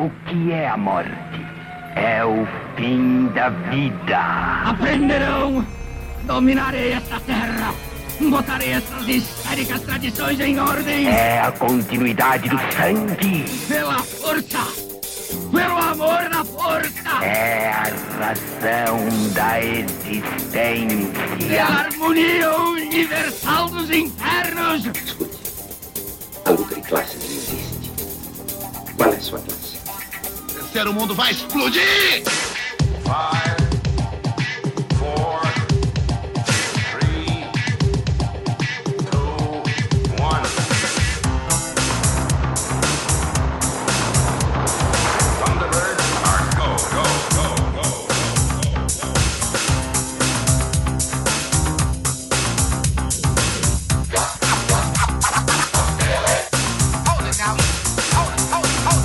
O que é a morte? É o fim da vida. Aprenderão! Dominarei esta terra! Botarei essas histéricas tradições em ordem! É a continuidade do sangue. Pela força! Pelo amor da força! É a razão da existência. Pela harmonia universal dos infernos! Escute, a luta de classes existe. Qual é a sua classe? O mundo vai explodir!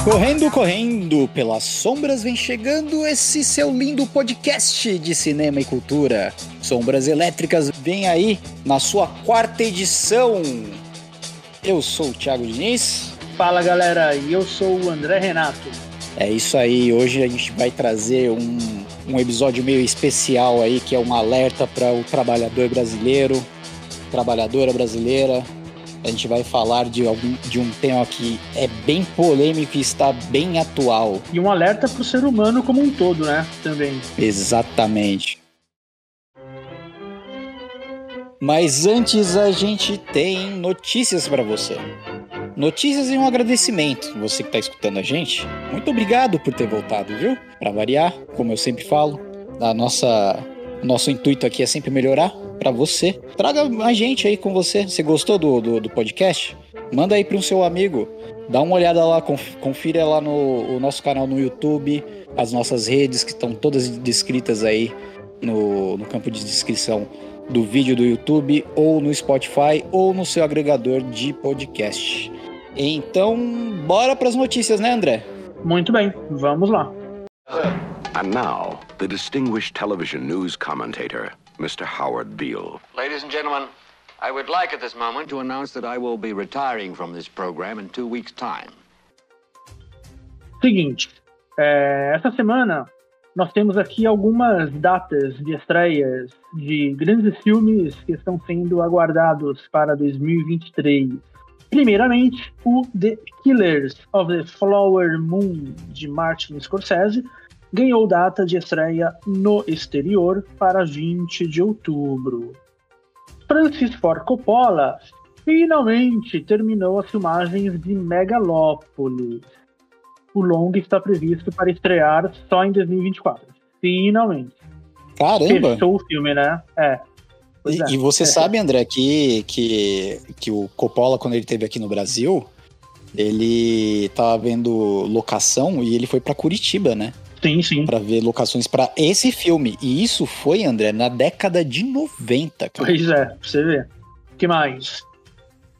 Correndo, correndo, pelas sombras vem chegando esse seu lindo podcast de cinema e cultura. Sombras Elétricas vem aí na sua quarta edição. Eu sou o Thiago Diniz. Fala galera, e eu sou o André Renato. É isso aí, hoje a gente vai trazer um, um episódio meio especial aí, que é um alerta para o trabalhador brasileiro, trabalhadora brasileira. A gente vai falar de, algum, de um tema que é bem polêmico e está bem atual. E um alerta pro ser humano como um todo, né? Também. Exatamente. Mas antes a gente tem notícias para você. Notícias e um agradecimento. Você que está escutando a gente, muito obrigado por ter voltado, viu? Para variar, como eu sempre falo, a nossa nosso intuito aqui é sempre melhorar para você. Traga a gente aí com você. Você gostou do, do, do podcast? Manda aí para um seu amigo. Dá uma olhada lá, conf- confira lá no o nosso canal no YouTube, as nossas redes que estão todas descritas aí no, no campo de descrição do vídeo do YouTube, ou no Spotify, ou no seu agregador de podcast. Então, bora para as notícias, né, André? Muito bem, vamos lá. And now, the distinguished television news commentator, Mr. Howard Beale. Ladies and gentlemen, I would like at this moment to announce that I will be retiring from this program in two weeks' time. Seguinte, é, essa semana nós temos aqui algumas datas de estreias de grandes filmes que estão sendo aguardados para 2023. Primeiramente, o The Killers of the Flower Moon, de Martin Scorsese, ganhou data de estreia no exterior para 20 de outubro. Francis Ford Coppola finalmente terminou as filmagens de Megalópolis. O longa está previsto para estrear só em 2024. Finalmente. Caramba! Fechou o filme, né? É. E, é. e você É. sabe, André, que, que, que o Coppola, quando ele esteve aqui no Brasil, ele tava vendo locação e ele foi para Curitiba, né? Sim, sim. Para ver locações para esse filme. E isso foi, André, na década de 90, cara. Pois é, pra você ver. O que mais?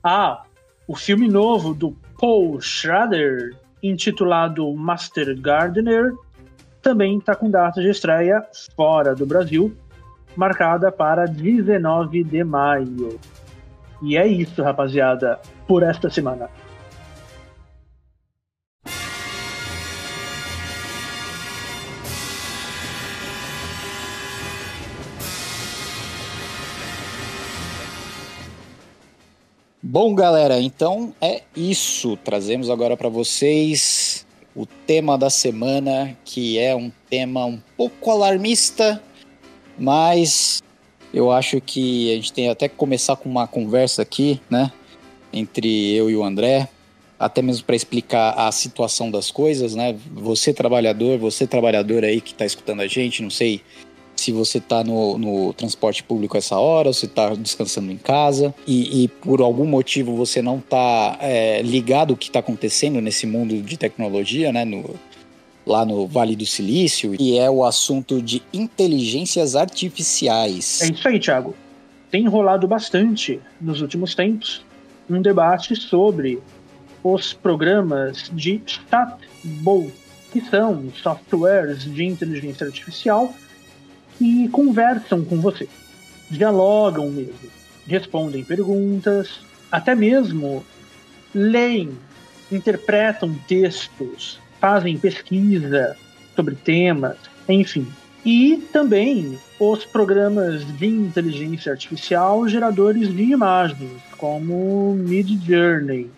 Ah, o filme novo do Paul Schrader, intitulado Master Gardener, também está com data de estreia fora do Brasil, marcada para 19 de maio. E é isso, rapaziada, por esta semana. Bom, galera, então é isso. Trazemos agora para vocês o tema da semana, que é um tema um pouco alarmista, mas eu acho que a gente tem até que começar com uma conversa aqui, né, entre eu e o André, até mesmo para explicar a situação das coisas, né? Você trabalhador, você trabalhador aí que está escutando a gente, não sei se você está no, no transporte público essa hora, ou se está descansando em casa e, e por algum motivo você não está ligado o que está acontecendo nesse mundo de tecnologia, né? No, lá no Vale do Silício, e é o assunto de inteligências artificiais. É isso aí, Thiago. Tem rolado bastante nos últimos tempos um debate sobre os programas de chatbot, que são softwares de inteligência artificial que conversam com você, dialogam mesmo, respondem perguntas, até mesmo leem, interpretam textos, fazem pesquisa sobre temas, enfim. E também os programas de inteligência artificial geradores de imagens, como Mid Journey,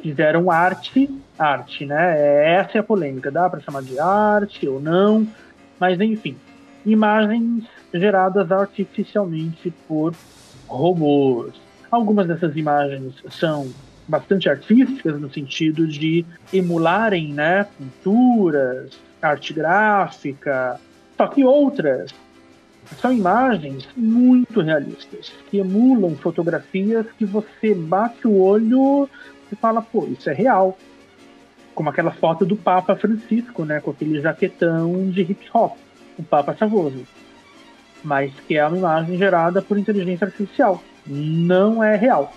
fizeram arte, arte, né? Essa é a polêmica, dá para chamar de arte ou não, mas enfim, imagens geradas artificialmente por robôs. Algumas dessas imagens são bastante artísticas no sentido de emularem, né, pinturas, arte gráfica, só que outras são imagens muito realistas, que emulam fotografias que você bate o olho e fala, pô, isso é real. Como aquela foto do Papa Francisco, né, com aquele jaquetão de hip hop, o Papa Chavoso. Mas que é uma imagem gerada por inteligência artificial. Não é real.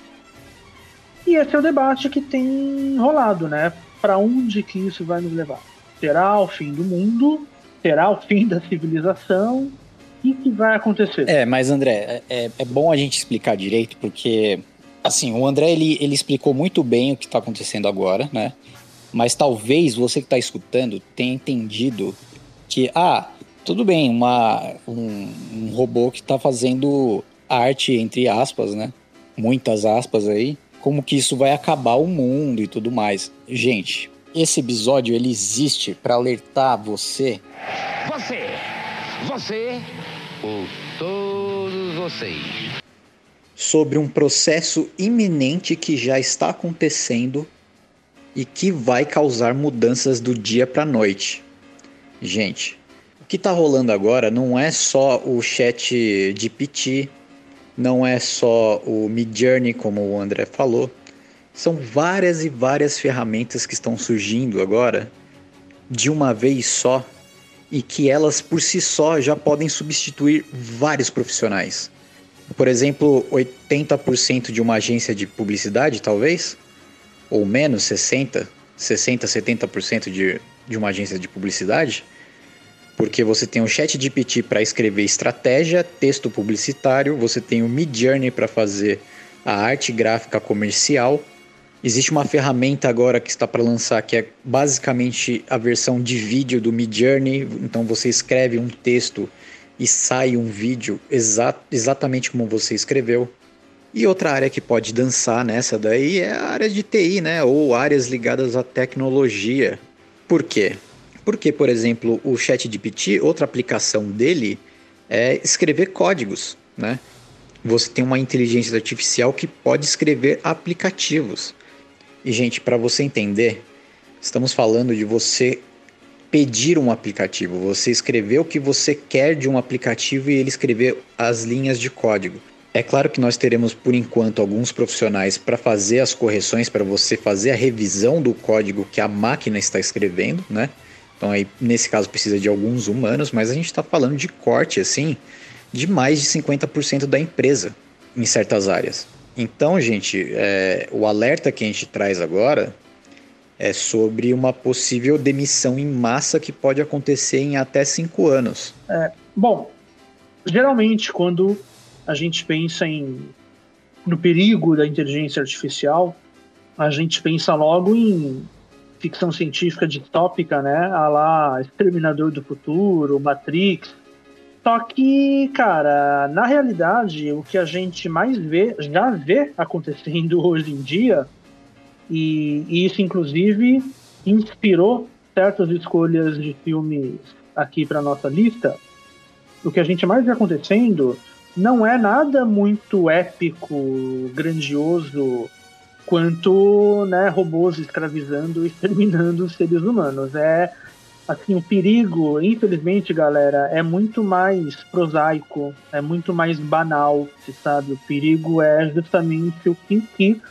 E esse é o debate que tem rolado, né? Para onde que isso vai nos levar? Será o fim do mundo? Será o fim da civilização? O que vai acontecer? É, mas André, é, é bom a gente explicar direito, porque assim, o André ele, ele explicou muito bem o que está acontecendo agora, né? Mas talvez você que está escutando tenha entendido que, ah, tudo bem, uma, um, um robô que está fazendo arte, entre aspas, né? Muitas aspas aí, como que isso vai acabar o mundo e tudo mais. Gente, esse episódio ele existe para alertar você. Você, você ou todos vocês. Sobre um processo iminente que já está acontecendo e que vai causar mudanças do dia para noite. Gente, que está rolando agora não é só o chat GPT não é só o Midjourney, como o André falou, são várias e várias ferramentas que estão surgindo agora de uma vez só e que elas por si só já podem substituir vários profissionais. Por exemplo, 80% de uma agência de publicidade, talvez, ou menos 60, 60, 70% de, de uma agência de publicidade, porque você tem o Chat GPT para escrever estratégia, texto publicitário, você tem o Midjourney para fazer a arte gráfica comercial. Existe uma ferramenta agora que está para lançar que é basicamente a versão de vídeo do Midjourney, então você escreve um texto e sai um vídeo exa exatamente como você escreveu. E outra área que pode dançar nessa daí é a área de TI, né? Ou áreas ligadas à tecnologia. Por quê? Porque, por exemplo, o ChatGPT, outra aplicação dele é escrever códigos, né? Você tem uma inteligência artificial que pode escrever aplicativos. E, gente, para você entender, estamos falando de você pedir um aplicativo, você escrever o que você quer de um aplicativo e ele escrever as linhas de código. É claro que nós teremos por enquanto alguns profissionais para fazer as correções, para você fazer a revisão do código que a máquina está escrevendo, né? Então aí nesse caso precisa de alguns humanos, mas a gente está falando de corte assim de mais de 50% da empresa em certas áreas. Então, gente, é, o alerta que a gente traz agora é sobre uma possível demissão em massa que pode acontecer em até cinco anos. É, bom, geralmente quando a gente pensa em no perigo da inteligência artificial, a gente pensa logo em ficção científica distópica, né? A lá Exterminador do Futuro, Matrix. Só que, cara, na realidade, o que a gente mais vê, já vê acontecendo hoje em dia, e, e isso inclusive inspirou certas escolhas de filmes aqui para nossa lista. O que a gente mais vê acontecendo não é nada muito épico, grandioso, quanto né, robôs escravizando e exterminando os seres humanos. É assim, o perigo, infelizmente, galera, é muito mais prosaico, é muito mais banal, você sabe? O perigo é justamente o que, que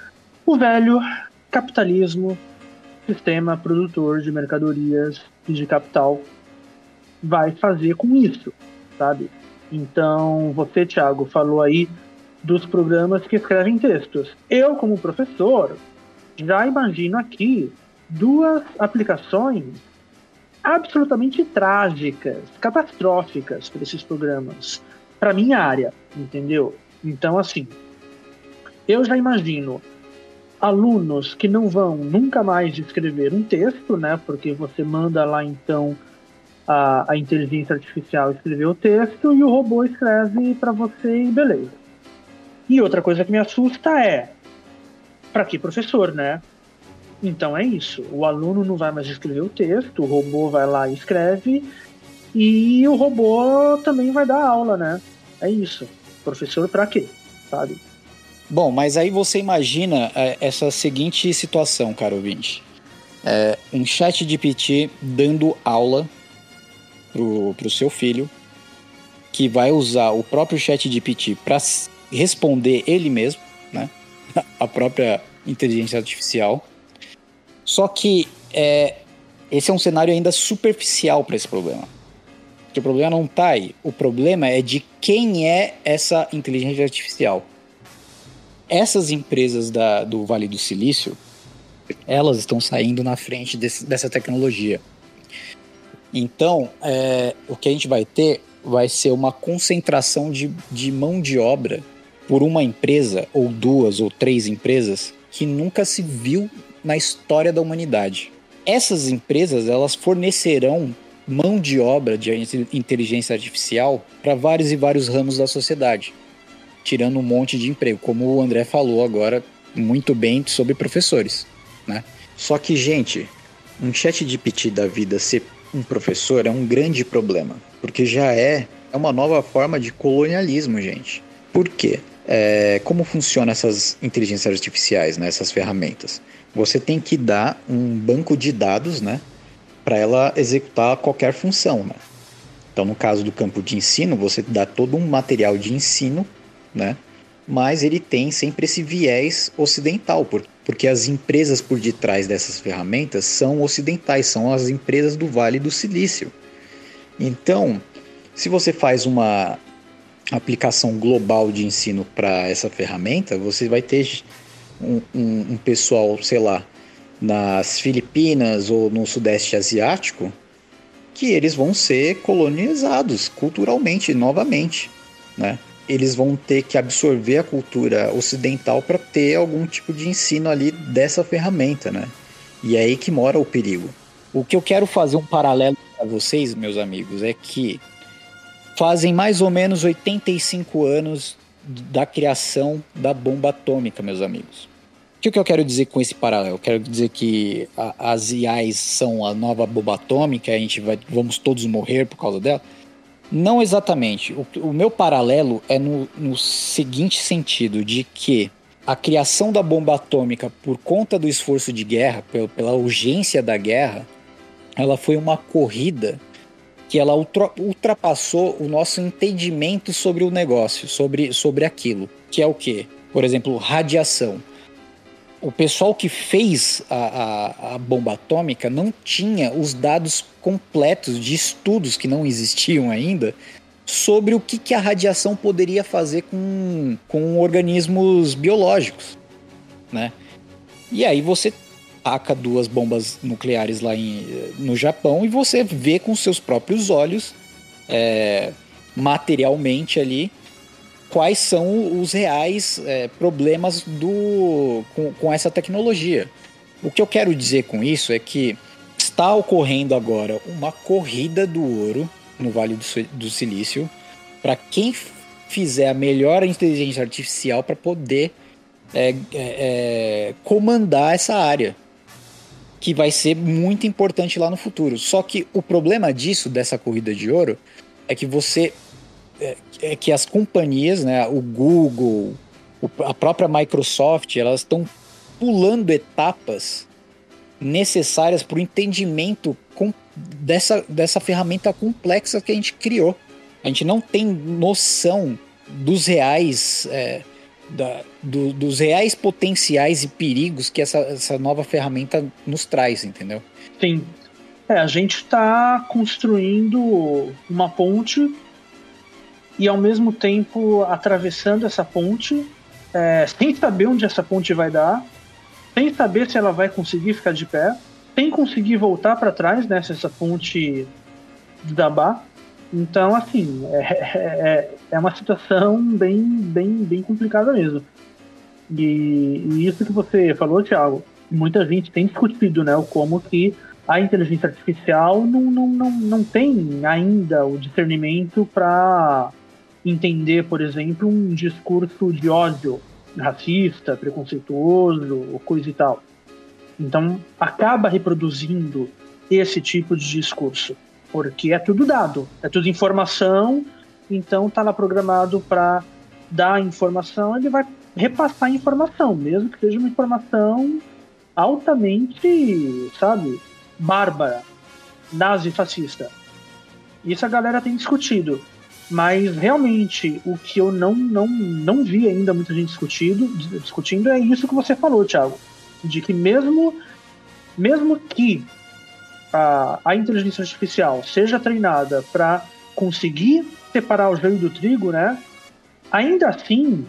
o velho capitalismo, sistema produtor de mercadorias e de capital vai fazer com isso, sabe? Então, você, Thiago, falou aí dos programas que escrevem textos. Eu, como professor, já imagino aqui duas aplicações absolutamente trágicas, catastróficas para esses programas, para minha área, entendeu? Então, assim, eu já imagino alunos que não vão nunca mais escrever um texto, né? Porque você manda lá então a, a inteligência artificial escrever o texto e o robô escreve para você e beleza. E outra coisa que me assusta é para que professor, né? Então é isso. O aluno não vai mais escrever o texto, o robô vai lá e escreve e o robô também vai dar aula, né? É isso. Professor para quê? Sabe? Bom, mas aí você imagina é, essa seguinte situação, caro ouvinte. É, um chat de PT dando aula pro, pro seu filho, que vai usar o próprio chat de PT para responder ele mesmo, né? A própria inteligência artificial. Só que é, esse é um cenário ainda superficial para esse problema. Porque o problema não está aí. O problema é de quem é essa inteligência artificial essas empresas da, do Vale do Silício, elas estão saindo na frente desse, dessa tecnologia. Então, é, o que a gente vai ter vai ser uma concentração de, de mão de obra por uma empresa, ou duas, ou três empresas, que nunca se viu na história da humanidade. Essas empresas, elas fornecerão mão de obra de inteligência artificial para vários e vários ramos da sociedade tirando um monte de emprego, como o André falou agora muito bem sobre professores, né? Só que, gente, um chat de PT da vida ser um professor é um grande problema, porque já é, é uma nova forma de colonialismo, gente. Por quê? É, como funcionam essas inteligências artificiais, né, essas ferramentas? Você tem que dar um banco de dados, né, para ela executar qualquer função, né? Então, no caso do campo de ensino, você dá todo um material de ensino né? Mas ele tem sempre esse viés ocidental, porque as empresas por detrás dessas ferramentas são ocidentais, são as empresas do Vale do Silício. Então, se você faz uma aplicação global de ensino para essa ferramenta, você vai ter um, um, um, pessoal, sei lá, nas Filipinas ou no Sudeste Asiático, que eles vão ser colonizados culturalmente novamente, né? eles vão ter que absorver a cultura ocidental para ter algum tipo de ensino ali dessa ferramenta, né? E é aí que mora o perigo. O que eu quero fazer um paralelo para vocês, meus amigos, é que fazem mais ou menos 85 anos da criação da bomba atômica, meus amigos. O que eu quero dizer com esse paralelo? Eu quero dizer que a, as IAs são a nova bomba atômica, a gente vai, vamos todos morrer por causa dela. Não exatamente. O, o meu paralelo é no, no seguinte sentido, de que a criação da bomba atômica por conta do esforço de guerra, pela urgência da guerra, ela foi uma corrida que ela ultra, ultrapassou o nosso entendimento sobre o negócio, sobre, sobre aquilo, que é o que? Por exemplo, radiação o pessoal que fez a, a, a, bomba atômica não tinha os dados completos de estudos que não existiam ainda sobre o que, que a radiação poderia fazer com, com organismos biológicos, né? E aí você taca duas bombas nucleares lá em, no Japão e você vê com seus próprios olhos, é, materialmente ali, quais são os reais é, problemas do, com, com essa tecnologia. O que eu quero dizer com isso é que está ocorrendo agora uma corrida do ouro no Vale do, do Silício para quem fizer a melhor inteligência artificial para poder é, é, é, comandar essa área, que vai ser muito importante lá no futuro. Só que o problema disso, dessa corrida de ouro, é que você é, é que as companhias, né, o Google, a própria Microsoft, elas estão pulando etapas necessárias para o entendimento dessa, dessa ferramenta complexa que a gente criou. A gente não tem noção dos reais é, da, do, dos reais potenciais e perigos que essa, essa nova ferramenta nos traz, entendeu? Sim. É, a gente está construindo uma ponte e ao mesmo tempo atravessando essa ponte, é, sem saber onde essa ponte vai dar, sem saber se ela vai conseguir ficar de pé, sem conseguir voltar para trás, né, se essa ponte desabar. Então, assim, é, é, é, é uma situação bem, bem, bem complicada mesmo. E, e isso que você falou, Thiago, muita gente tem discutido, né, o como que a inteligência artificial não, não, não, não tem ainda o discernimento para entender, por exemplo, um discurso de ódio racista, preconceituoso, coisa e tal. Então, acaba reproduzindo esse tipo de discurso, porque é tudo dado, é tudo informação, então está lá programado para dar informação, ele vai repassar informação, mesmo que seja uma informação altamente, sabe, bárbara, nazi-fascista. Isso a galera tem discutido. Mas realmente o que eu não, não, não vi ainda muita gente discutindo, discutindo é isso que você falou, Thiago. De que mesmo, mesmo que a, a inteligência artificial seja treinada para conseguir separar o joio do trigo, né? Ainda assim,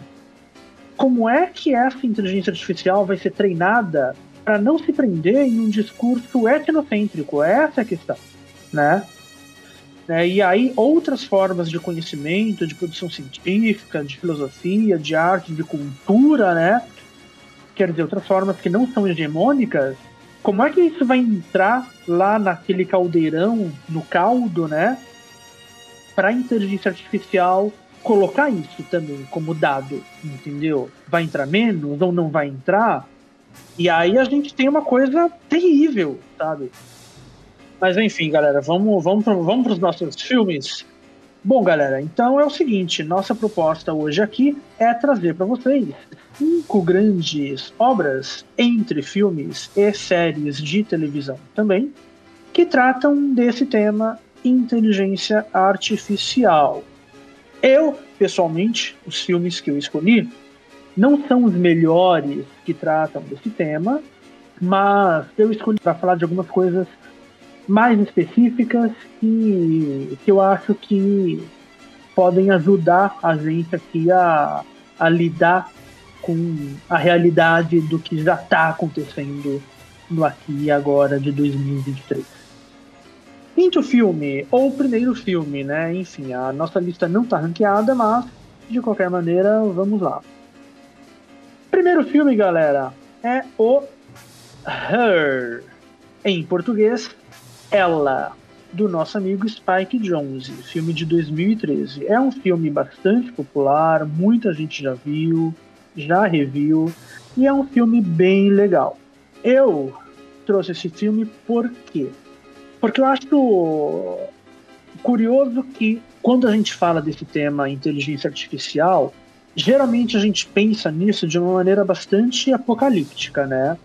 como é que essa inteligência artificial vai ser treinada para não se prender em um discurso etnocêntrico? Essa é a questão, né? Né? E aí outras formas de conhecimento, de produção científica, de filosofia, de arte, de cultura, né? Quer dizer, outras formas que não são hegemônicas, como é que isso vai entrar lá naquele caldeirão, no caldo, né? Para inteligência artificial colocar isso também como dado, entendeu? Vai entrar menos ou não vai entrar? E aí a gente tem uma coisa terrível, sabe? Mas enfim, galera, vamos, vamos, vamos para os nossos filmes. Bom, galera, então é o seguinte: nossa proposta hoje aqui é trazer para vocês cinco grandes obras entre filmes e séries de televisão também que tratam desse tema inteligência artificial. Eu, pessoalmente, os filmes que eu escolhi não são os melhores que tratam desse tema, mas eu escolhi para falar de algumas coisas mais específicas que, que eu acho que podem ajudar a gente aqui a, a lidar com a realidade do que já está acontecendo no aqui e agora de 2023. Quinto filme, ou primeiro filme, né? Enfim, a nossa lista não está ranqueada, mas de qualquer maneira, vamos lá. Primeiro filme, galera, é o Her. Em português, ela, do nosso amigo Spike Jonze, filme de 2013. É um filme bastante popular, muita gente já viu, já reviu, e é um filme bem legal. Eu trouxe esse filme por quê? Porque eu acho curioso que quando a gente fala desse tema inteligência artificial, geralmente a gente pensa nisso de uma maneira bastante apocalíptica, né?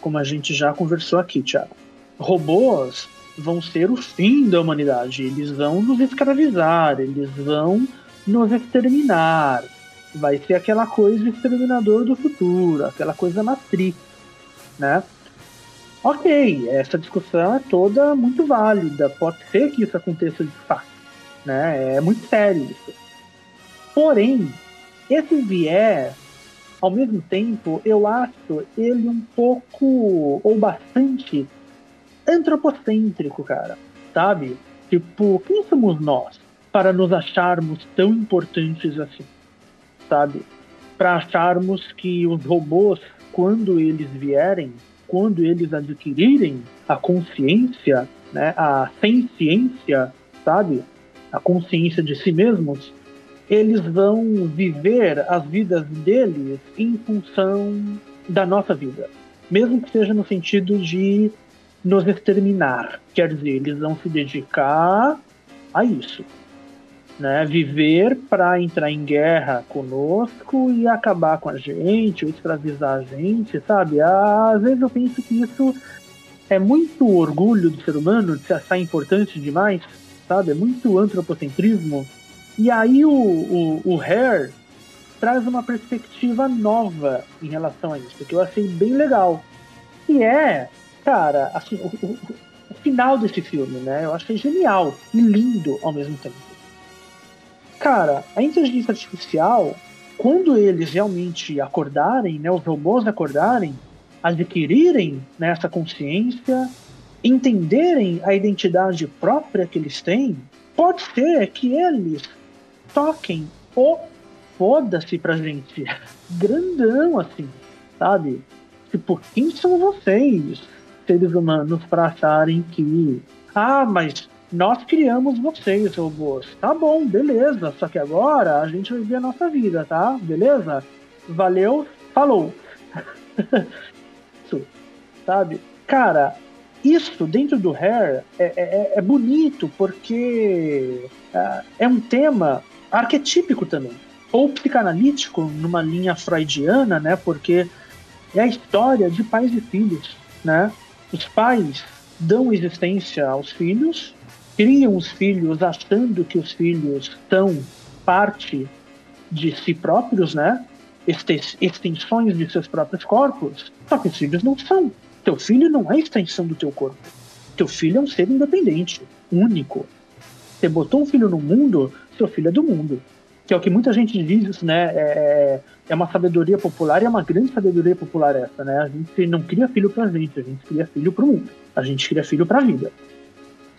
Como a gente já conversou aqui, Thiago. Robôs vão ser o fim da humanidade. Eles vão nos escravizar, eles vão nos exterminar. Vai ser aquela coisa exterminador do futuro, aquela coisa matrix, né? Ok, essa discussão é toda muito válida. Pode ser que isso aconteça de fato, né? É muito sério isso. Porém, esse viés, ao mesmo tempo, eu acho ele um pouco ou bastante antropocêntrico, cara. Sabe? Tipo, quem somos nós para nos acharmos tão importantes assim? Sabe? Para acharmos que os robôs, quando eles vierem, quando eles adquirirem a consciência, né, a ciência, sabe? A consciência de si mesmos, eles vão viver as vidas deles em função da nossa vida. Mesmo que seja no sentido de nos exterminar. Quer dizer, eles vão se dedicar a isso. Né? Viver para entrar em guerra conosco e acabar com a gente, ou escravizar a gente, sabe? Às vezes eu penso que isso é muito orgulho do ser humano de se achar importante demais, sabe? É muito antropocentrismo. E aí o, o, o Hair traz uma perspectiva nova em relação a isso, que eu achei bem legal. Que é cara, assim, o, o, o, final desse filme, né? Eu é genial e lindo ao mesmo tempo. Cara, a inteligência artificial, quando eles realmente acordarem, né, os robôs acordarem, adquirirem né, essa consciência, entenderem a identidade própria que eles têm, pode ser que eles toquem o foda-se pra gente. Grandão, assim, sabe? Tipo, quem são vocês, seres humanos, para acharem que. Ah, mas nós criamos vocês, robôs. Tá bom, beleza. Só que agora a gente vai ver a nossa vida, tá? Beleza? Valeu, falou. isso, sabe? Cara, isso dentro do Hair é, é, é bonito porque é, é um tema arquetípico também. Ou psicanalítico, numa linha freudiana, né? Porque é a história de pais e filhos, né? Os pais dão existência aos filhos criam os filhos achando que os filhos são parte de si próprios, né? Extensões de seus próprios corpos. Só que os filhos não são. Teu filho não é extensão do teu corpo. Teu filho é um ser independente, único. Você botou um filho no mundo, seu filho é do mundo. Que é o que muita gente diz, né? É, é uma sabedoria popular e é uma grande sabedoria popular essa, né? A gente não cria filho pra gente, a gente cria filho pro mundo. A gente cria filho pra vida.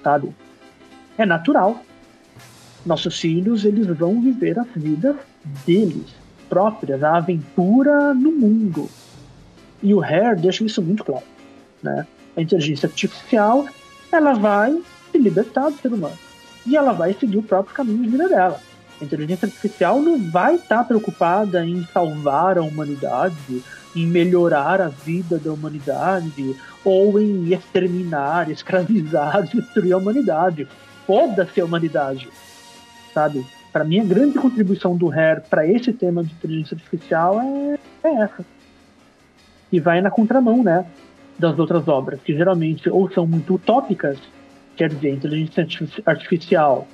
Sabe? É natural. Nossos filhos, eles vão viver as vidas deles próprias, a aventura no mundo. E o Hare deixa isso muito claro, né? A inteligência artificial, ela vai se libertar do ser humano. E ela vai seguir o próprio caminho de vida dela. A inteligência artificial não vai estar preocupada em salvar a humanidade, em melhorar a vida da humanidade, ou em exterminar, escravizar, destruir a humanidade foda-se a humanidade, sabe? Para mim, a grande contribuição do Hare para esse tema de inteligência artificial é, é essa. E vai na contramão, né? Das outras obras, que geralmente ou são muito utópicas, quer dizer, inteligência artificial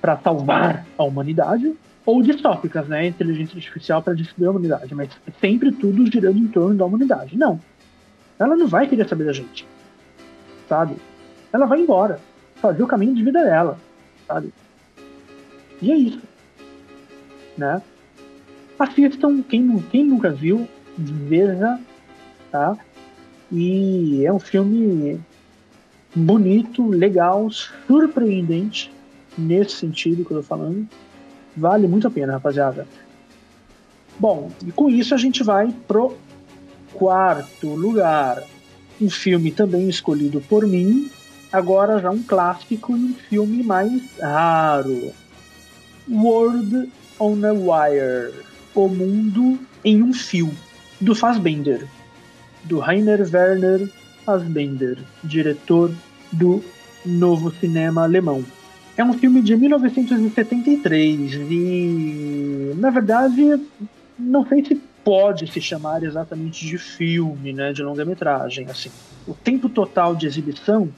para salvar a humanidade, ou distópicas, né? Inteligência artificial para destruir a humanidade, mas sempre tudo girando em torno da humanidade. Não. Ela não vai querer saber da gente, sabe? Ela vai embora fazer o caminho de vida dela, sabe? E é isso, né? Assistam, quem, quem nunca viu, veja, tá? E é um filme bonito, legal, surpreendente, nesse sentido que eu tô falando. Vale muito a pena, rapaziada. Bom, e com isso a gente vai pro quarto lugar. Um filme também escolhido por mim, agora já um clássico e um filme mais raro. World on a Wire O Mundo em um Fio, do Fassbender, do Rainer Werner Fassbender, diretor do novo cinema alemão. É um filme de 1973 e, na verdade, não sei se pode se chamar exatamente de filme, né, de longa-metragem. Assim, o tempo total de exibição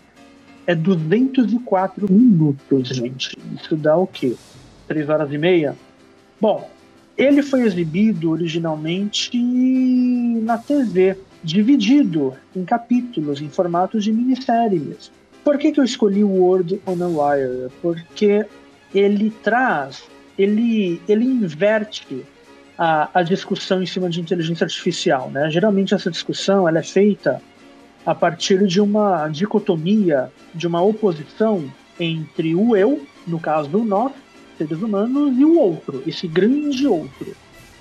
é 204 minutos, gente. Isso dá o quê? Três horas e meia? Bom, ele foi exibido originalmente na TV, dividido em capítulos, em formatos de minissérie mesmo. Por que, que eu escolhi o Word on a Wire? Porque ele traz, ele, ele inverte a, a discussão em cima de inteligência artificial. Né? Geralmente essa discussão ela é feita a partir de uma dicotomia, de uma oposição entre o eu, no caso nós, seres humanos, e o outro, esse grande outro,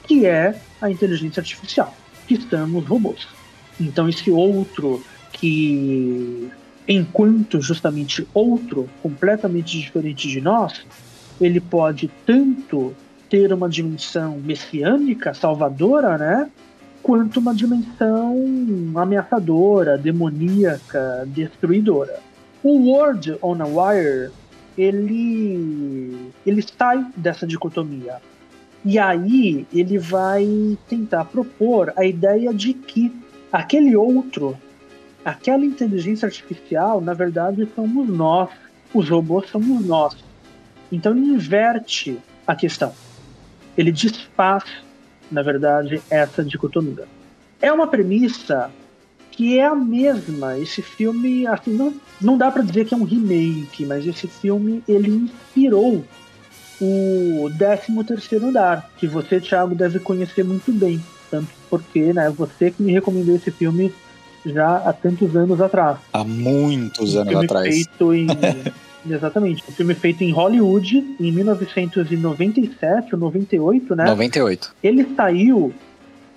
que é a inteligência artificial, que estamos robôs. Então esse outro que, enquanto justamente outro, completamente diferente de nós, ele pode tanto ter uma dimensão messiânica, salvadora, né? Quanto uma dimensão ameaçadora, demoníaca, destruidora. O World on a Wire ele ele sai dessa dicotomia. E aí ele vai tentar propor a ideia de que aquele outro, aquela inteligência artificial, na verdade somos nós, os robôs somos nós. Então ele inverte a questão. Ele desfaz na verdade, essa dicotomia. É uma premissa que é a mesma. Esse filme, assim, não, não dá para dizer que é um remake, mas esse filme ele inspirou o 13 terceiro andar, que você, Thiago, deve conhecer muito bem, tanto porque, né, você que me recomendou esse filme já há tantos anos atrás. Há muitos um anos atrás. Feito em Exatamente. Um filme feito em Hollywood em 1997 ou 98, né? 98. Ele saiu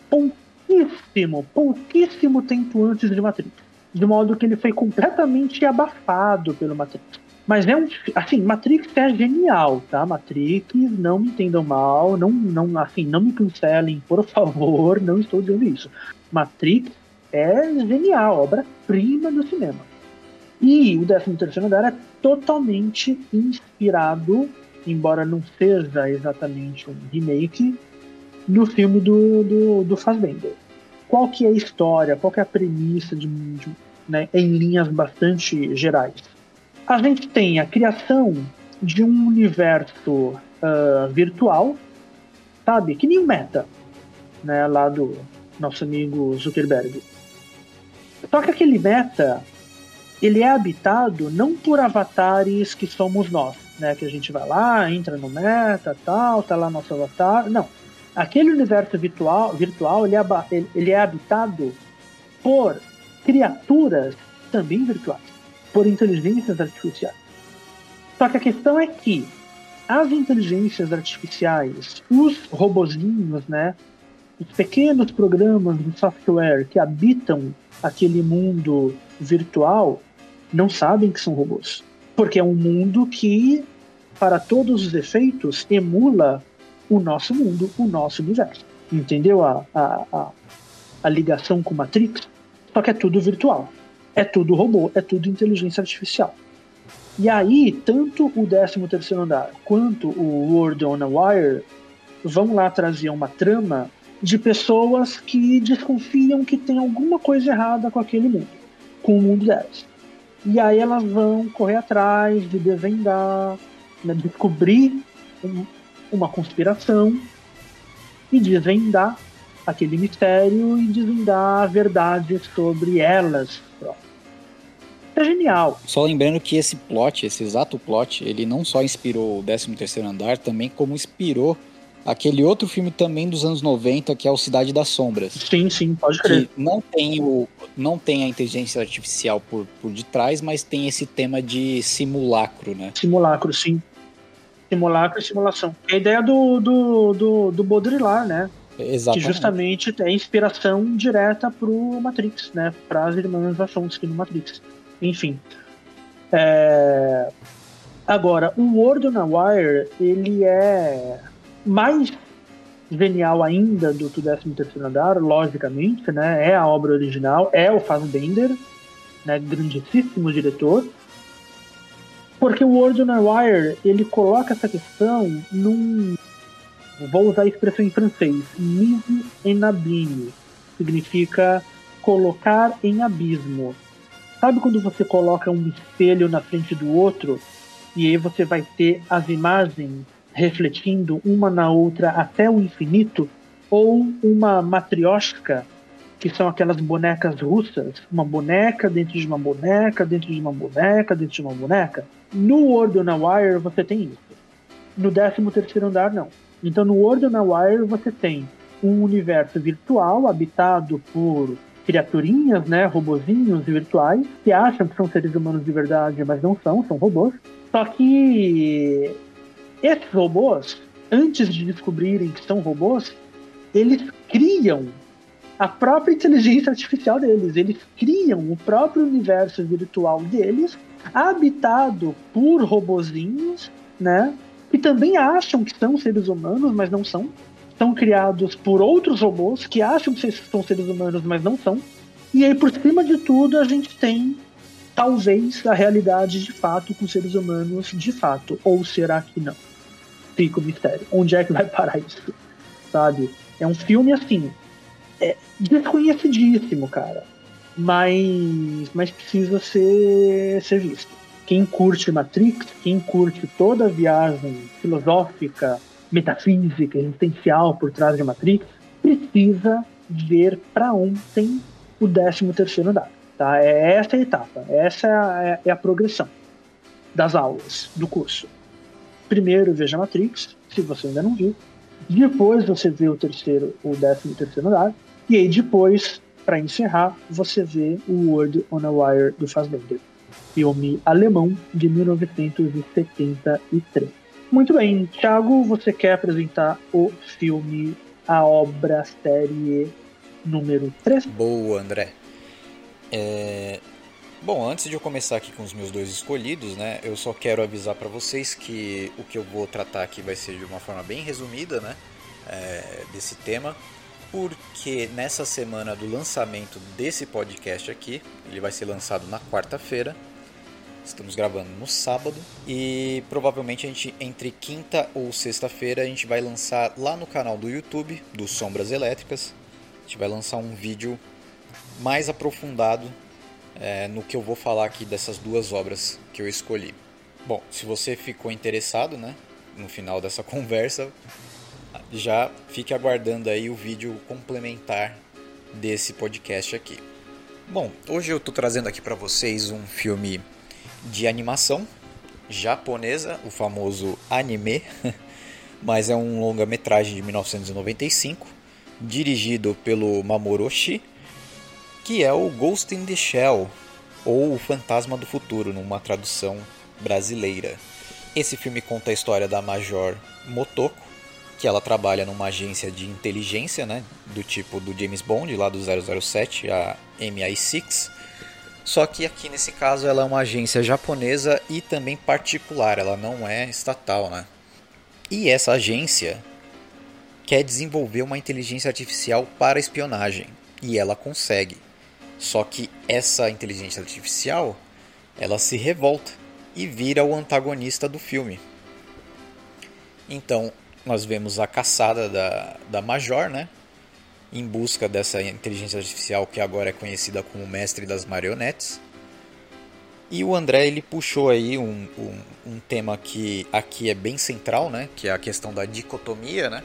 pouquíssimo, pouquíssimo tempo antes de Matrix. De modo que ele foi completamente abafado pelo Matrix. Mas é um. Assim, Matrix é genial, tá? Matrix, não me entendam mal, não, não, assim, não me cancelem, por favor, não estou dizendo isso. Matrix é genial, obra-prima do cinema. E o 13 terceiro andar é totalmente inspirado, embora não seja exatamente um remake, no filme do, do, do Fassbender. Qual que é a história, qual que é a premissa de, de né, em linhas bastante gerais? A gente tem a criação de um universo uh, virtual, sabe? Que nem o Meta, né, lá do nosso amigo Zuckerberg. Só que aquele Meta, ele é habitado não por avatares que somos nós, né? Que a gente vai lá, entra no Meta, tal, tá lá nosso avatar. Não. Aquele universo virtual, virtual ele, é, ele é habitado por criaturas também virtuais por inteligências artificiais. Só que a questão é que as inteligências artificiais, os robozinhos, né, os pequenos programas de software que habitam aquele mundo virtual, não sabem que são robôs. Porque é um mundo que, para todos os efeitos, emula o nosso mundo, o nosso universo. Entendeu a, a, a, a ligação com Matrix? Só que é tudo virtual é tudo robô, é tudo inteligência artificial. E aí, tanto o 13º andar quanto o World on a Wire vão lá trazer uma trama de pessoas que desconfiam que tem alguma coisa errada com aquele mundo, com o mundo delas. E aí elas vão correr atrás de desvendar, né, descobrir um, uma conspiração e desvendar aquele mistério e desvendar a verdade sobre elas é genial. Só lembrando que esse plot, esse exato plot, ele não só inspirou o 13 terceiro andar, também como inspirou aquele outro filme também dos anos 90, que é o Cidade das Sombras. Sim, sim, pode crer. Que não tem, o, não tem a inteligência artificial por, por detrás, mas tem esse tema de simulacro, né? Simulacro, sim. Simulacro e simulação. É a ideia do, do, do, do Baudrillard, né? Exatamente. Que justamente é inspiração direta pro Matrix, né? Para as irmãs Wachowski no Matrix. Enfim. É... Agora, o World on a Wire, ele é mais genial ainda do que o 13 andar, logicamente, né? É a obra original, é o Fassbender, né? grandíssimo diretor. Porque o a Wire, ele coloca essa questão num... Vou usar a expressão em francês. Mise en abîme. Significa colocar em abismo. Sabe quando você coloca um espelho na frente do outro e aí você vai ter as imagens refletindo uma na outra até o infinito? Ou uma matrioshka, que são aquelas bonecas russas, uma boneca dentro de uma boneca, dentro de uma boneca, dentro de uma boneca? No World on a Wire você tem isso. No 13 terceiro andar, não. Então no World on a Wire você tem um universo virtual habitado por criaturinhas, né, robozinhos virtuais, que acham que são seres humanos de verdade, mas não são, são robôs. Só que esses robôs, antes de descobrirem que são robôs, eles criam a própria inteligência artificial deles, eles criam o próprio universo virtual deles, habitado por robozinhos, né, que também acham que são seres humanos, mas não são são criados por outros robôs que acham que são seres humanos, mas não são. E aí, por cima de tudo, a gente tem talvez a realidade de fato com seres humanos de fato. Ou será que não? Fica o mistério. Onde é que vai parar isso? Sabe? É um filme assim. É desconhecidíssimo, cara. Mas, mas precisa ser, ser visto. Quem curte Matrix, quem curte toda a viagem filosófica, metafísica, existencial por trás de Matrix, precisa ver para ontem o 13 terceiro andar. Tá? É essa a etapa, essa é a, é a progressão das aulas, do curso. Primeiro veja Matrix, se você ainda não viu. Depois você vê o terceiro, o décimo terceiro andar. E aí depois, para encerrar, você vê o Word on a Wire do Fassbender. filme alemão de 1973. Muito bem, Thiago, você quer apresentar o filme, a obra, série número 3? Boa, André. É... Bom, antes de eu começar aqui com os meus dois escolhidos, né, eu só quero avisar para vocês que o que eu vou tratar aqui vai ser de uma forma bem resumida, né, é, desse tema, porque nessa semana do lançamento desse podcast aqui, ele vai ser lançado na quarta-feira, estamos gravando no sábado e provavelmente a gente entre quinta ou sexta-feira a gente vai lançar lá no canal do YouTube do Sombras Elétricas, a gente vai lançar um vídeo mais aprofundado é, no que eu vou falar aqui dessas duas obras que eu escolhi. Bom, se você ficou interessado, né, no final dessa conversa, já fique aguardando aí o vídeo complementar desse podcast aqui. Bom, hoje eu estou trazendo aqui para vocês um filme de animação japonesa, o famoso anime, mas é um longa-metragem de 1995, dirigido pelo Mamoru Oshii que é o Ghost in the Shell, ou O Fantasma do Futuro, numa tradução brasileira. Esse filme conta a história da Major Motoko, que ela trabalha numa agência de inteligência, né, do tipo do James Bond, lá do 007, a MI6. Só que aqui nesse caso ela é uma agência japonesa e também particular, ela não é estatal, né? E essa agência quer desenvolver uma inteligência artificial para espionagem, e ela consegue. Só que essa inteligência artificial, ela se revolta e vira o antagonista do filme. Então, nós vemos a caçada da, da Major, né? Em busca dessa inteligência artificial que agora é conhecida como mestre das marionetes. E o André ele puxou aí um, um, um, tema que aqui é bem central, né? Que é a questão da dicotomia, né?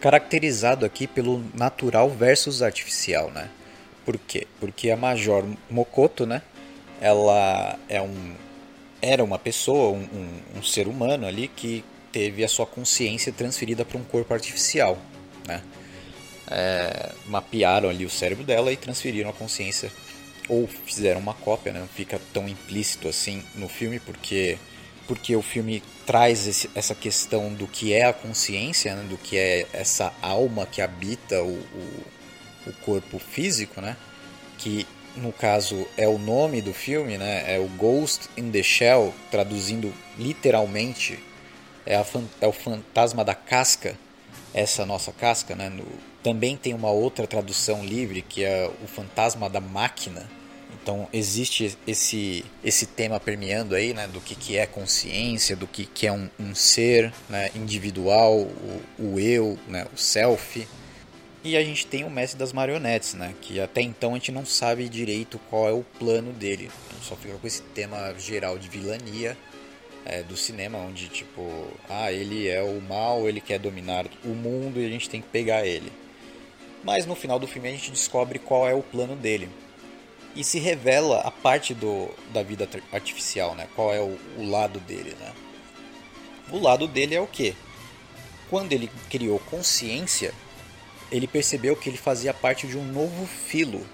Caracterizado aqui pelo natural versus artificial, né? Por quê? Porque a Major Mokoto, né? Ela é um, era uma pessoa, um, um, um ser humano ali que teve a sua consciência transferida para um corpo artificial, né? É, mapearam ali o cérebro dela e transferiram a consciência ou fizeram uma cópia, né? Não fica tão implícito assim no filme porque porque o filme traz esse, essa questão do que é a consciência, né? do que é essa alma que habita o, o o corpo físico, né? Que no caso é o nome do filme, né? É o Ghost in the Shell, traduzindo literalmente é, a, é o fantasma da casca, essa nossa casca, né? No, também tem uma outra tradução livre que é o fantasma da máquina. Então existe esse esse tema permeando aí, né? Do que, que é consciência, do que, que é um, um ser né, individual, o, o eu, né? O self e a gente tem o mestre das marionetes, né? Que até então a gente não sabe direito qual é o plano dele. A gente só fica com esse tema geral de vilania é, do cinema, onde tipo, ah, ele é o mal, ele quer dominar o mundo e a gente tem que pegar ele. Mas no final do filme a gente descobre qual é o plano dele. E se revela a parte do, da vida artificial, né? Qual é o, o lado dele, né? O lado dele é o quê? Quando ele criou consciência, ele percebeu que ele fazia parte de um novo filo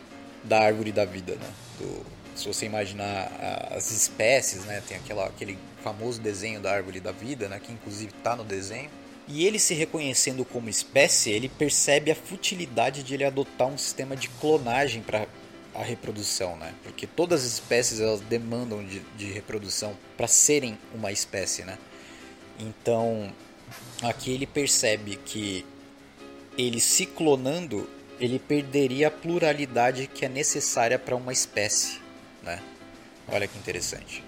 da árvore da vida, né? Do, se você imaginar as espécies, né? Tem aquela, aquele famoso desenho da árvore da vida, né? Que inclusive está no desenho. E ele se reconhecendo como espécie, ele percebe a futilidade de ele adotar um sistema de clonagem para a reprodução, né? Porque todas as espécies elas demandam de, de reprodução para serem uma espécie, né? Então aqui ele percebe que ele se clonando, ele perderia a pluralidade que é necessária para uma espécie, né? Olha que interessante.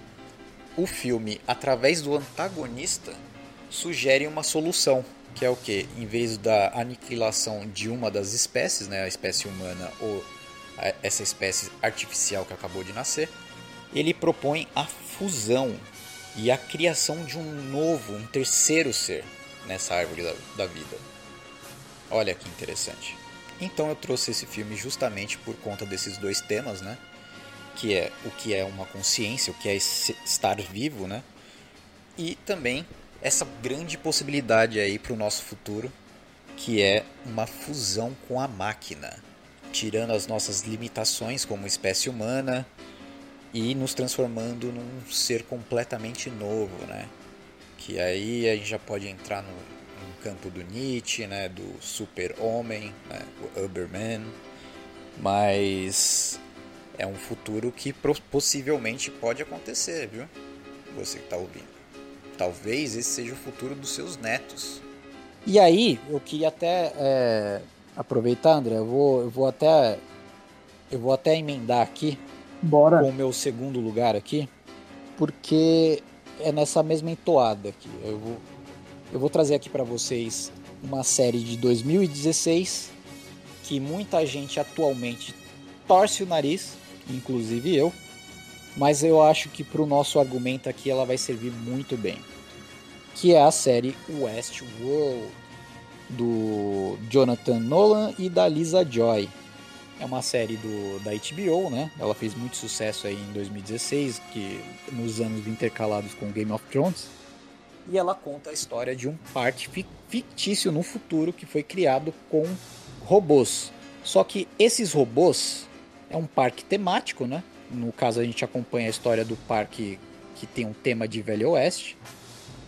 O filme, através do antagonista, sugere uma solução, que é o que? Em vez da aniquilação de uma das espécies, né, a espécie humana ou essa espécie artificial que acabou de nascer, ele propõe a fusão e a criação de um novo, um terceiro ser nessa árvore da, da vida. Olha que interessante. Então eu trouxe esse filme justamente por conta desses dois temas, né? Que é o que é uma consciência, o que é estar vivo, né? E também essa grande possibilidade aí para o nosso futuro, que é uma fusão com a máquina, tirando as nossas limitações como espécie humana e nos transformando num ser completamente novo, né? Que aí a gente já pode entrar no, campo do Nietzsche, né? Do super-homem, né? o Uberman, mas é um futuro que possivelmente pode acontecer, viu? Você que está ouvindo. Talvez esse seja o futuro dos seus netos. E aí, eu queria até é, aproveitar, André, eu vou, eu vou até eu vou até emendar aqui Bora. com o meu segundo lugar aqui, porque é nessa mesma entoada aqui. Eu vou, eu vou trazer aqui para vocês uma série de 2016 que muita gente atualmente torce o nariz, inclusive eu, mas eu acho que para o nosso argumento aqui ela vai servir muito bem, que é a série Westworld do Jonathan Nolan e da Lisa Joy. É uma série do, da HBO, né? Ela fez muito sucesso aí em 2016, que nos anos intercalados com Game of Thrones. E ela conta a história de um parque fictício no futuro que foi criado com robôs. Só que esses robôs é um parque temático, né? No caso a gente acompanha a história do parque que tem um tema de Velho Oeste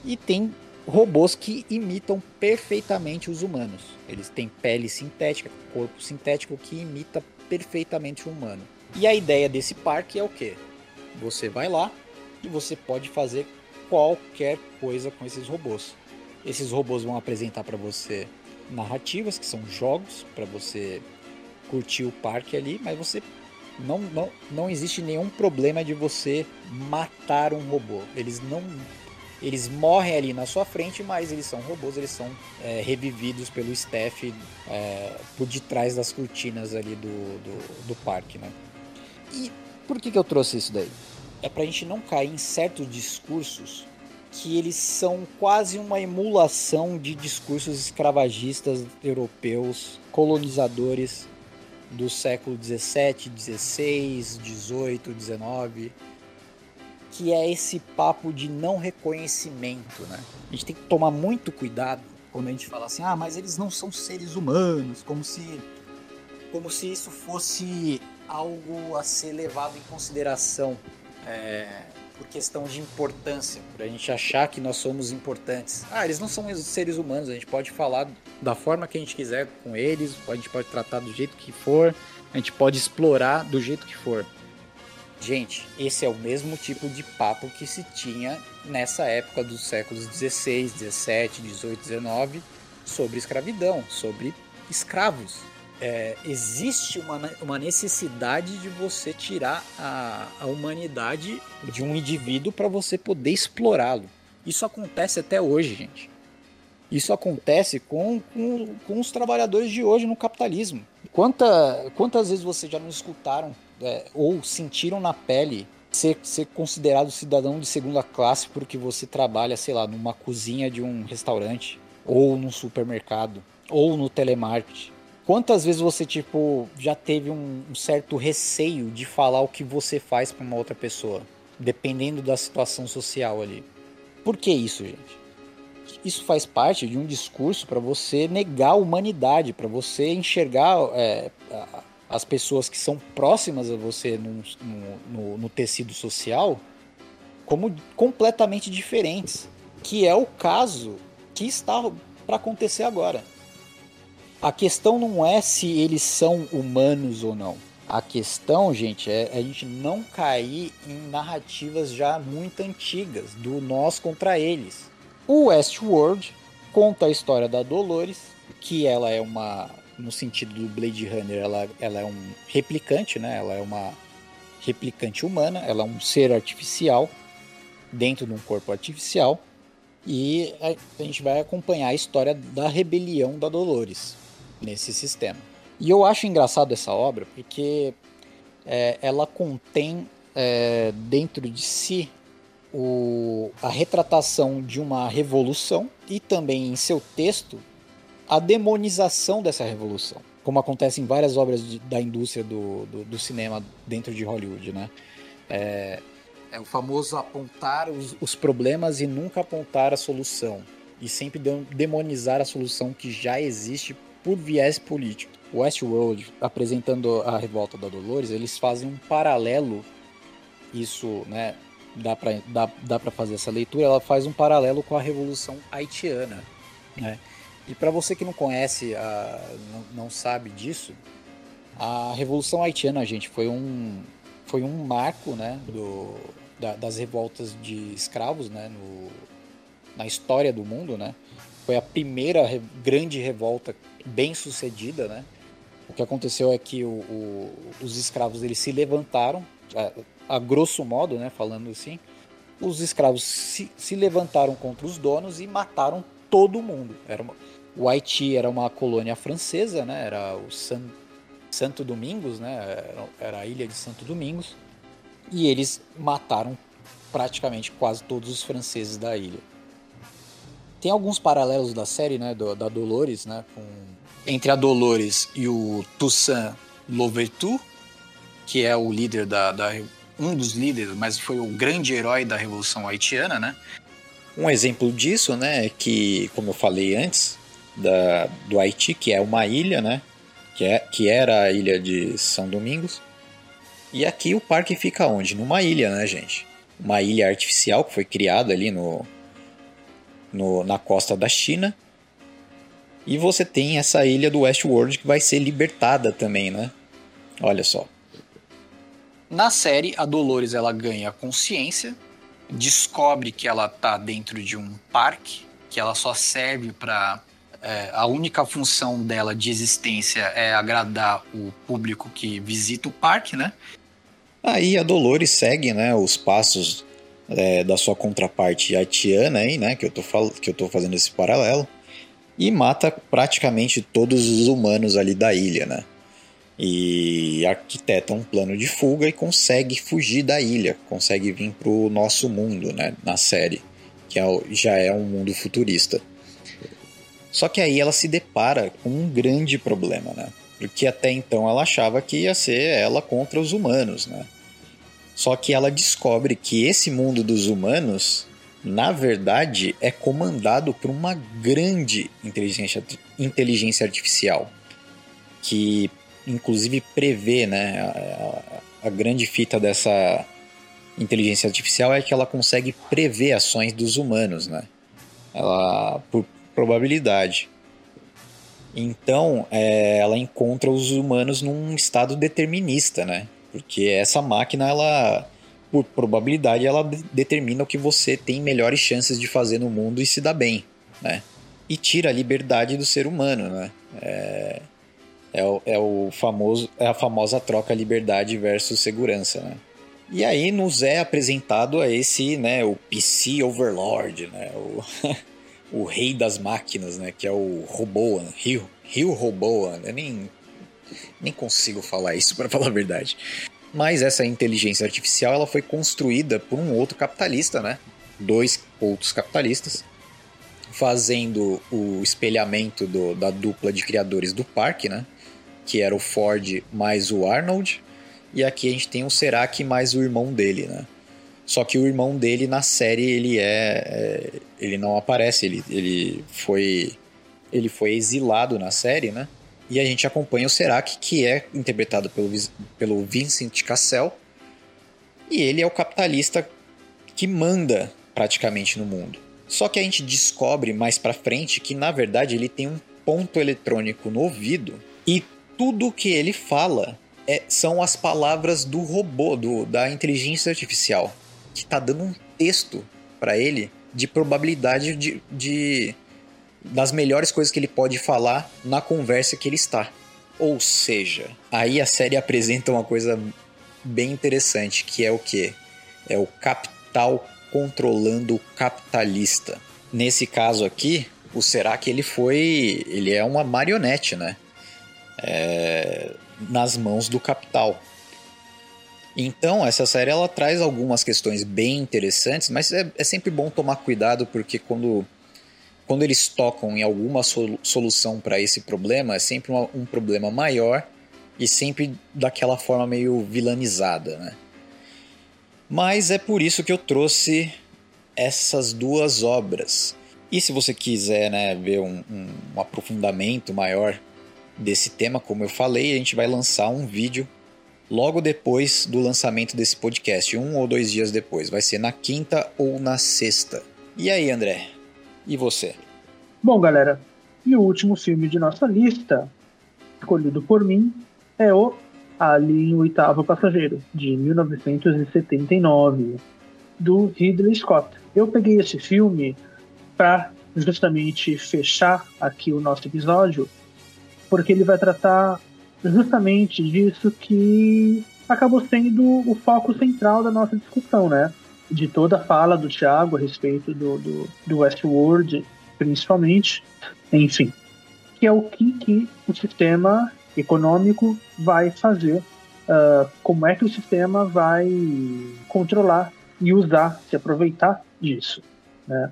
e tem robôs que imitam perfeitamente os humanos. Eles têm pele sintética, corpo sintético que imita perfeitamente o humano. E a ideia desse parque é o que? Você vai lá e você pode fazer qualquer coisa com esses robôs. Esses robôs vão apresentar para você narrativas, que são jogos, para você curtir o parque ali, mas você não, não, não existe nenhum problema de você matar um robô. Eles não eles morrem ali na sua frente, mas eles são robôs, eles são é, revividos pelo staff é, por detrás das cortinas ali do, do, do, parque, né? E por que, que eu trouxe isso daí? É pra gente não cair em certos discursos que eles são quase uma emulação de discursos escravagistas europeus, colonizadores do século 17, 16, 18, 19 que é esse papo de não reconhecimento, né? A gente tem que tomar muito cuidado quando a gente fala assim, ah, mas eles não são seres humanos, como se, como se isso fosse algo a ser levado em consideração é, por questão de importância, por a gente achar que nós somos importantes. Ah, eles não são seres humanos, a gente pode falar da forma que a gente quiser com eles, a gente pode tratar do jeito que for, a gente pode explorar do jeito que for. Gente, esse é o mesmo tipo de papo que se tinha nessa época dos séculos 16, 17, 18, 19 sobre escravidão, sobre escravos. É, existe uma, uma necessidade de você tirar a, a humanidade de um indivíduo para você poder explorá-lo. Isso acontece até hoje, gente. Isso acontece com, com, com os trabalhadores de hoje no capitalismo. Quanta, quantas vezes vocês já não escutaram é, ou sentiram na pele ser, ser considerado cidadão de segunda classe porque você trabalha, sei lá, numa cozinha de um restaurante, ou num supermercado, ou no telemarketing. Quantas vezes você, tipo, já teve um, um certo receio de falar o que você faz para uma outra pessoa, dependendo da situação social ali? Por que isso, gente? Isso faz parte de um discurso para você negar a humanidade, para você enxergar é, as pessoas que são próximas a você no, no, no tecido social como completamente diferentes, que é o caso que está para acontecer agora. A questão não é se eles são humanos ou não. A questão, gente, é a gente não cair em narrativas já muito antigas do nós contra eles. O Westworld conta a história da Dolores, que ela é uma no sentido do Blade Runner, ela, ela é um replicante, né? Ela é uma replicante humana, ela é um ser artificial dentro de um corpo artificial e a, a gente vai acompanhar a história da rebelião da Dolores nesse sistema. E eu acho engraçado essa obra porque é, ela contém é, dentro de si o, a retratação de uma revolução e também em seu texto a demonização dessa revolução, como acontece em várias obras de, da indústria do, do, do, cinema dentro de Hollywood, né? É, é o famoso apontar os, os, problemas e nunca apontar a solução, e sempre demonizar a solução que já existe por viés político. Westworld, apresentando a revolta da Dolores, eles fazem um paralelo isso, né, dá para dá, dá fazer essa leitura, ela faz um paralelo com a Revolução Haitiana. Né? E para você que não conhece, a, não, não, sabe disso, a Revolução Haitiana, gente, foi um, foi um marco né, do, da, das revoltas de escravos né, no, na história do mundo. Né? Foi a primeira grande revolta bem sucedida. Né? O que aconteceu é que o, o, os escravos eles se levantaram a grosso modo, né, falando assim, os escravos se, se levantaram contra os donos e mataram todo mundo. Era uma, o Haiti era uma colônia francesa, né, era o San, Santo Domingos, né, era, era a ilha de Santo Domingos, e eles mataram praticamente quase todos os franceses da ilha. Tem alguns paralelos da série, né, do, da Dolores, né, com, entre a Dolores e o Toussaint Louverture, que é o líder da, da, um dos líderes, mas foi o grande herói da Revolução Haitiana, né? Um exemplo disso, né, é que, como eu falei antes, da, do Haiti, que é uma ilha, né, que, é, que era a ilha de São Domingos. E aqui o parque fica onde? Numa ilha, né, gente? Uma ilha artificial que foi criada ali no, no, na costa da China. E você tem essa ilha do Westworld que vai ser libertada também, né? Olha só. Na série, a Dolores ela ganha consciência, descobre que ela tá dentro de um parque, que ela só serve para é, a única função dela de existência é agradar o público que visita o parque, né? Aí a Dolores segue, né, os passos é, da sua contraparte haitiana aí, né, que eu tô fal que eu tô fazendo esse paralelo, e mata praticamente todos os humanos ali da ilha, né? e arquiteta um plano de fuga e consegue fugir da ilha, consegue vir para o nosso mundo, né, na série, que é, já é um mundo futurista. Só que aí ela se depara com um grande problema, né? Porque até então ela achava que ia ser ela contra os humanos, né? Só que ela descobre que esse mundo dos humanos, na verdade, é comandado por uma grande inteligência, inteligência artificial que inclusive prevê, né? A, a, grande fita dessa inteligência artificial é que ela consegue prever ações dos humanos, né? Ela, por probabilidade. Então, é, ela encontra os humanos num estado determinista, né? Porque essa máquina, ela, por probabilidade, ela determina o que você tem melhores chances de fazer no mundo e se dá bem, né? E tira a liberdade do ser humano, né? É, é o, é o famoso, é a famosa troca liberdade versus segurança, né? E aí nos é apresentado a esse, né, o PC Overlord, né, o, o rei das máquinas, né, que é o Roboan, Rio, Rio Roboan, eu nem, nem consigo falar isso para falar a verdade. Mas essa inteligência artificial ela foi construída por um outro capitalista, né, dois outros capitalistas, fazendo o espelhamento do, da dupla de criadores do parque, né, que era o Ford mais o Arnold, e aqui a gente tem o Serac mais o irmão dele, né? Só que o irmão dele na série ele é, é, ele não aparece, ele, ele foi ele foi exilado na série, né? E a gente acompanha o Serac que é interpretado pelo, pelo Vincent Cassel, e ele é o capitalista que manda praticamente no mundo. Só que a gente descobre mais para frente que na verdade ele tem um ponto eletrônico no ouvido e tudo que ele fala é, são as palavras do robô, do, da inteligência artificial, que está dando um texto para ele de probabilidade de, de das melhores coisas que ele pode falar na conversa que ele está. Ou seja, aí a série apresenta uma coisa bem interessante, que é o que? É o capital controlando o capitalista. Nesse caso aqui, o será que ele foi, ele é uma marionete, né? é, nas mãos do capital. Então, essa série ela traz algumas questões bem interessantes, mas é, é sempre bom tomar cuidado porque quando, quando eles tocam em alguma solução para esse problema, é sempre uma, um problema maior e sempre daquela forma meio vilanizada, né? Mas é por isso que eu trouxe essas duas obras. E se você quiser né, ver um, um, um aprofundamento maior desse tema, como eu falei, a gente vai lançar um vídeo logo depois do lançamento desse podcast, um ou dois dias depois. Vai ser na quinta ou na sexta. E aí, André? E você? Bom, galera, e o último filme de nossa lista, escolhido por mim, é o Ali o Oitavo Passageiro, de 1979, do Ridley Scott. Eu peguei esse filme para justamente fechar aqui o nosso episódio, porque ele vai tratar justamente disso que acabou sendo o foco central da nossa discussão, né? De toda a fala do Thiago a respeito do, do, do Westworld, principalmente, enfim, que é o que, que o sistema econômico vai fazer, uh, como é que o sistema vai controlar e usar, se aproveitar disso. Né?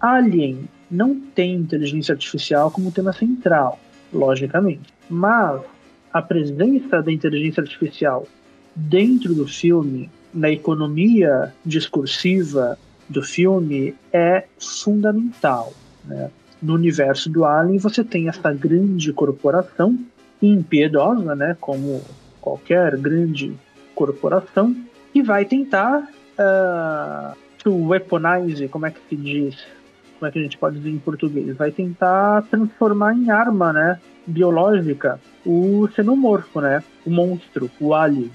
Alien não tem inteligência artificial como tema central, logicamente, mas a presença da inteligência artificial dentro do filme, na economia discursiva do filme, é fundamental. Né? No universo do Alien, você tem essa grande corporação impiedosa, né, como qualquer grande corporação, que vai tentar uh, weaponize, como é que se diz, como é que a gente pode dizer em português, vai tentar transformar em arma, né, biológica o xenomorfo, né, o monstro, o alien,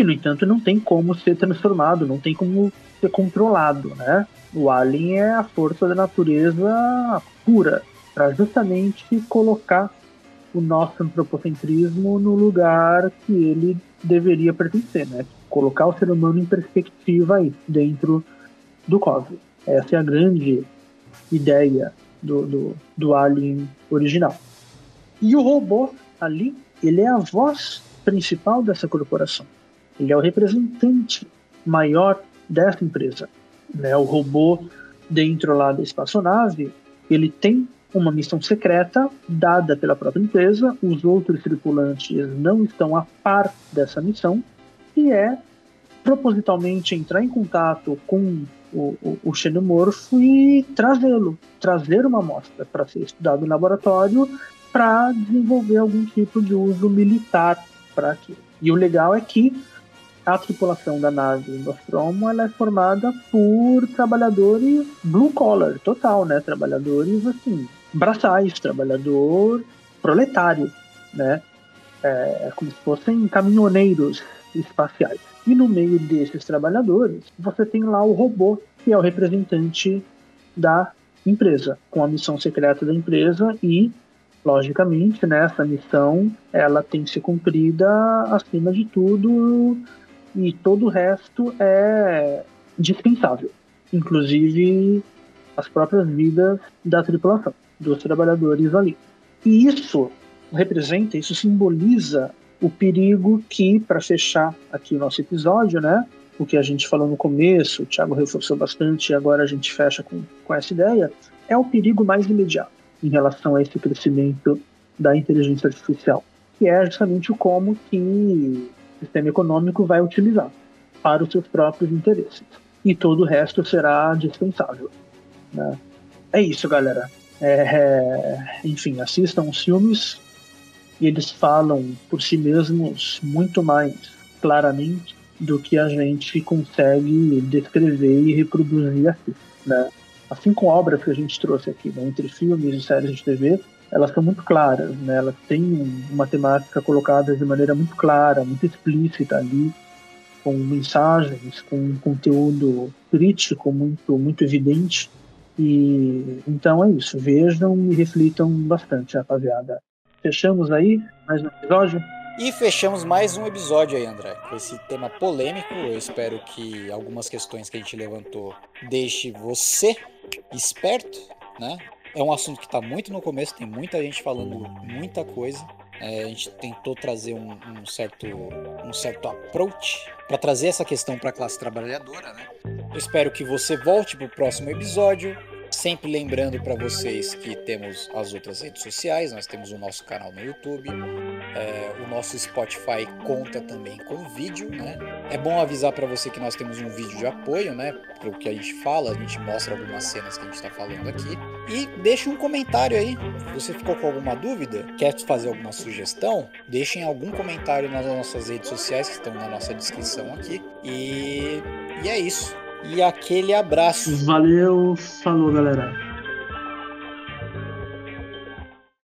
que no entanto não tem como ser transformado, não tem como ser controlado, né? O alien é a força da natureza pura, para justamente colocar o nosso antropocentrismo no lugar que ele deveria pertencer, né? Colocar o ser humano em perspectiva aí, dentro do cosmos. Essa é a grande ideia do, do, do Alien original. E o robô ali, ele é a voz principal dessa corporação. Ele é o representante maior dessa empresa. Né? O robô dentro lá da espaçonave, ele tem uma missão secreta dada pela própria empresa, os outros tripulantes não estão a par dessa missão, e é propositalmente entrar em contato com o, o, o xenomorfo e trazê-lo, trazer uma amostra para ser estudado no laboratório para desenvolver algum tipo de uso militar para aquilo. E o legal é que a tripulação da nave Nostromo ela é formada por trabalhadores blue collar, total, né? Trabalhadores assim, braçais, trabalhador proletário, né? É, é como se fossem caminhoneiros espaciais. E no meio desses trabalhadores, você tem lá o robô, que é o representante da empresa, com a missão secreta da empresa e, logicamente, né, essa missão ela tem que ser cumprida acima de tudo e todo o resto é dispensável, inclusive as próprias vidas da tripulação dos trabalhadores ali. E isso representa, isso simboliza o perigo que, para fechar aqui o nosso episódio, né? O que a gente falou no começo, o Thiago reforçou bastante e agora a gente fecha com, com essa ideia, é o perigo mais imediato em relação a esse crescimento da inteligência artificial, que é justamente o como que sistema econômico vai utilizar para os seus próprios interesses. E todo o resto será dispensável. Né? É isso, galera. É, é, enfim, assistam os filmes e eles falam por si mesmos muito mais claramente do que a gente consegue descrever e reproduzir aqui, né? Assim como obras que a gente trouxe aqui, né? entre filmes e séries de TV, elas são muito claras, né? Elas têm uma temática colocada de maneira muito clara, muito explícita ali, com mensagens, com um conteúdo crítico muito muito evidente e então é isso. Vejam e reflitam bastante, rapaziada. Fechamos aí mais um episódio. E fechamos mais um episódio aí, André, com esse tema polêmico. Eu espero que algumas questões que a gente levantou deixe você esperto, né? É um assunto que está muito no começo, tem muita gente falando muita coisa. É, a gente tentou trazer um, um, certo, um certo approach para trazer essa questão para a classe trabalhadora, né? Eu espero que você volte para o próximo episódio. Sempre lembrando para vocês que temos as outras redes sociais, nós temos o nosso canal no YouTube, é, o nosso Spotify conta também com vídeo, né? É bom avisar para você que nós temos um vídeo de apoio, né? Para o que a gente fala, a gente mostra algumas cenas que a gente está falando aqui. E deixe um comentário aí. Você ficou com alguma dúvida, quer fazer alguma sugestão, deixem algum comentário nas nossas redes sociais que estão na nossa descrição aqui. E, e é isso. E aquele abraço. Valeu, falou galera.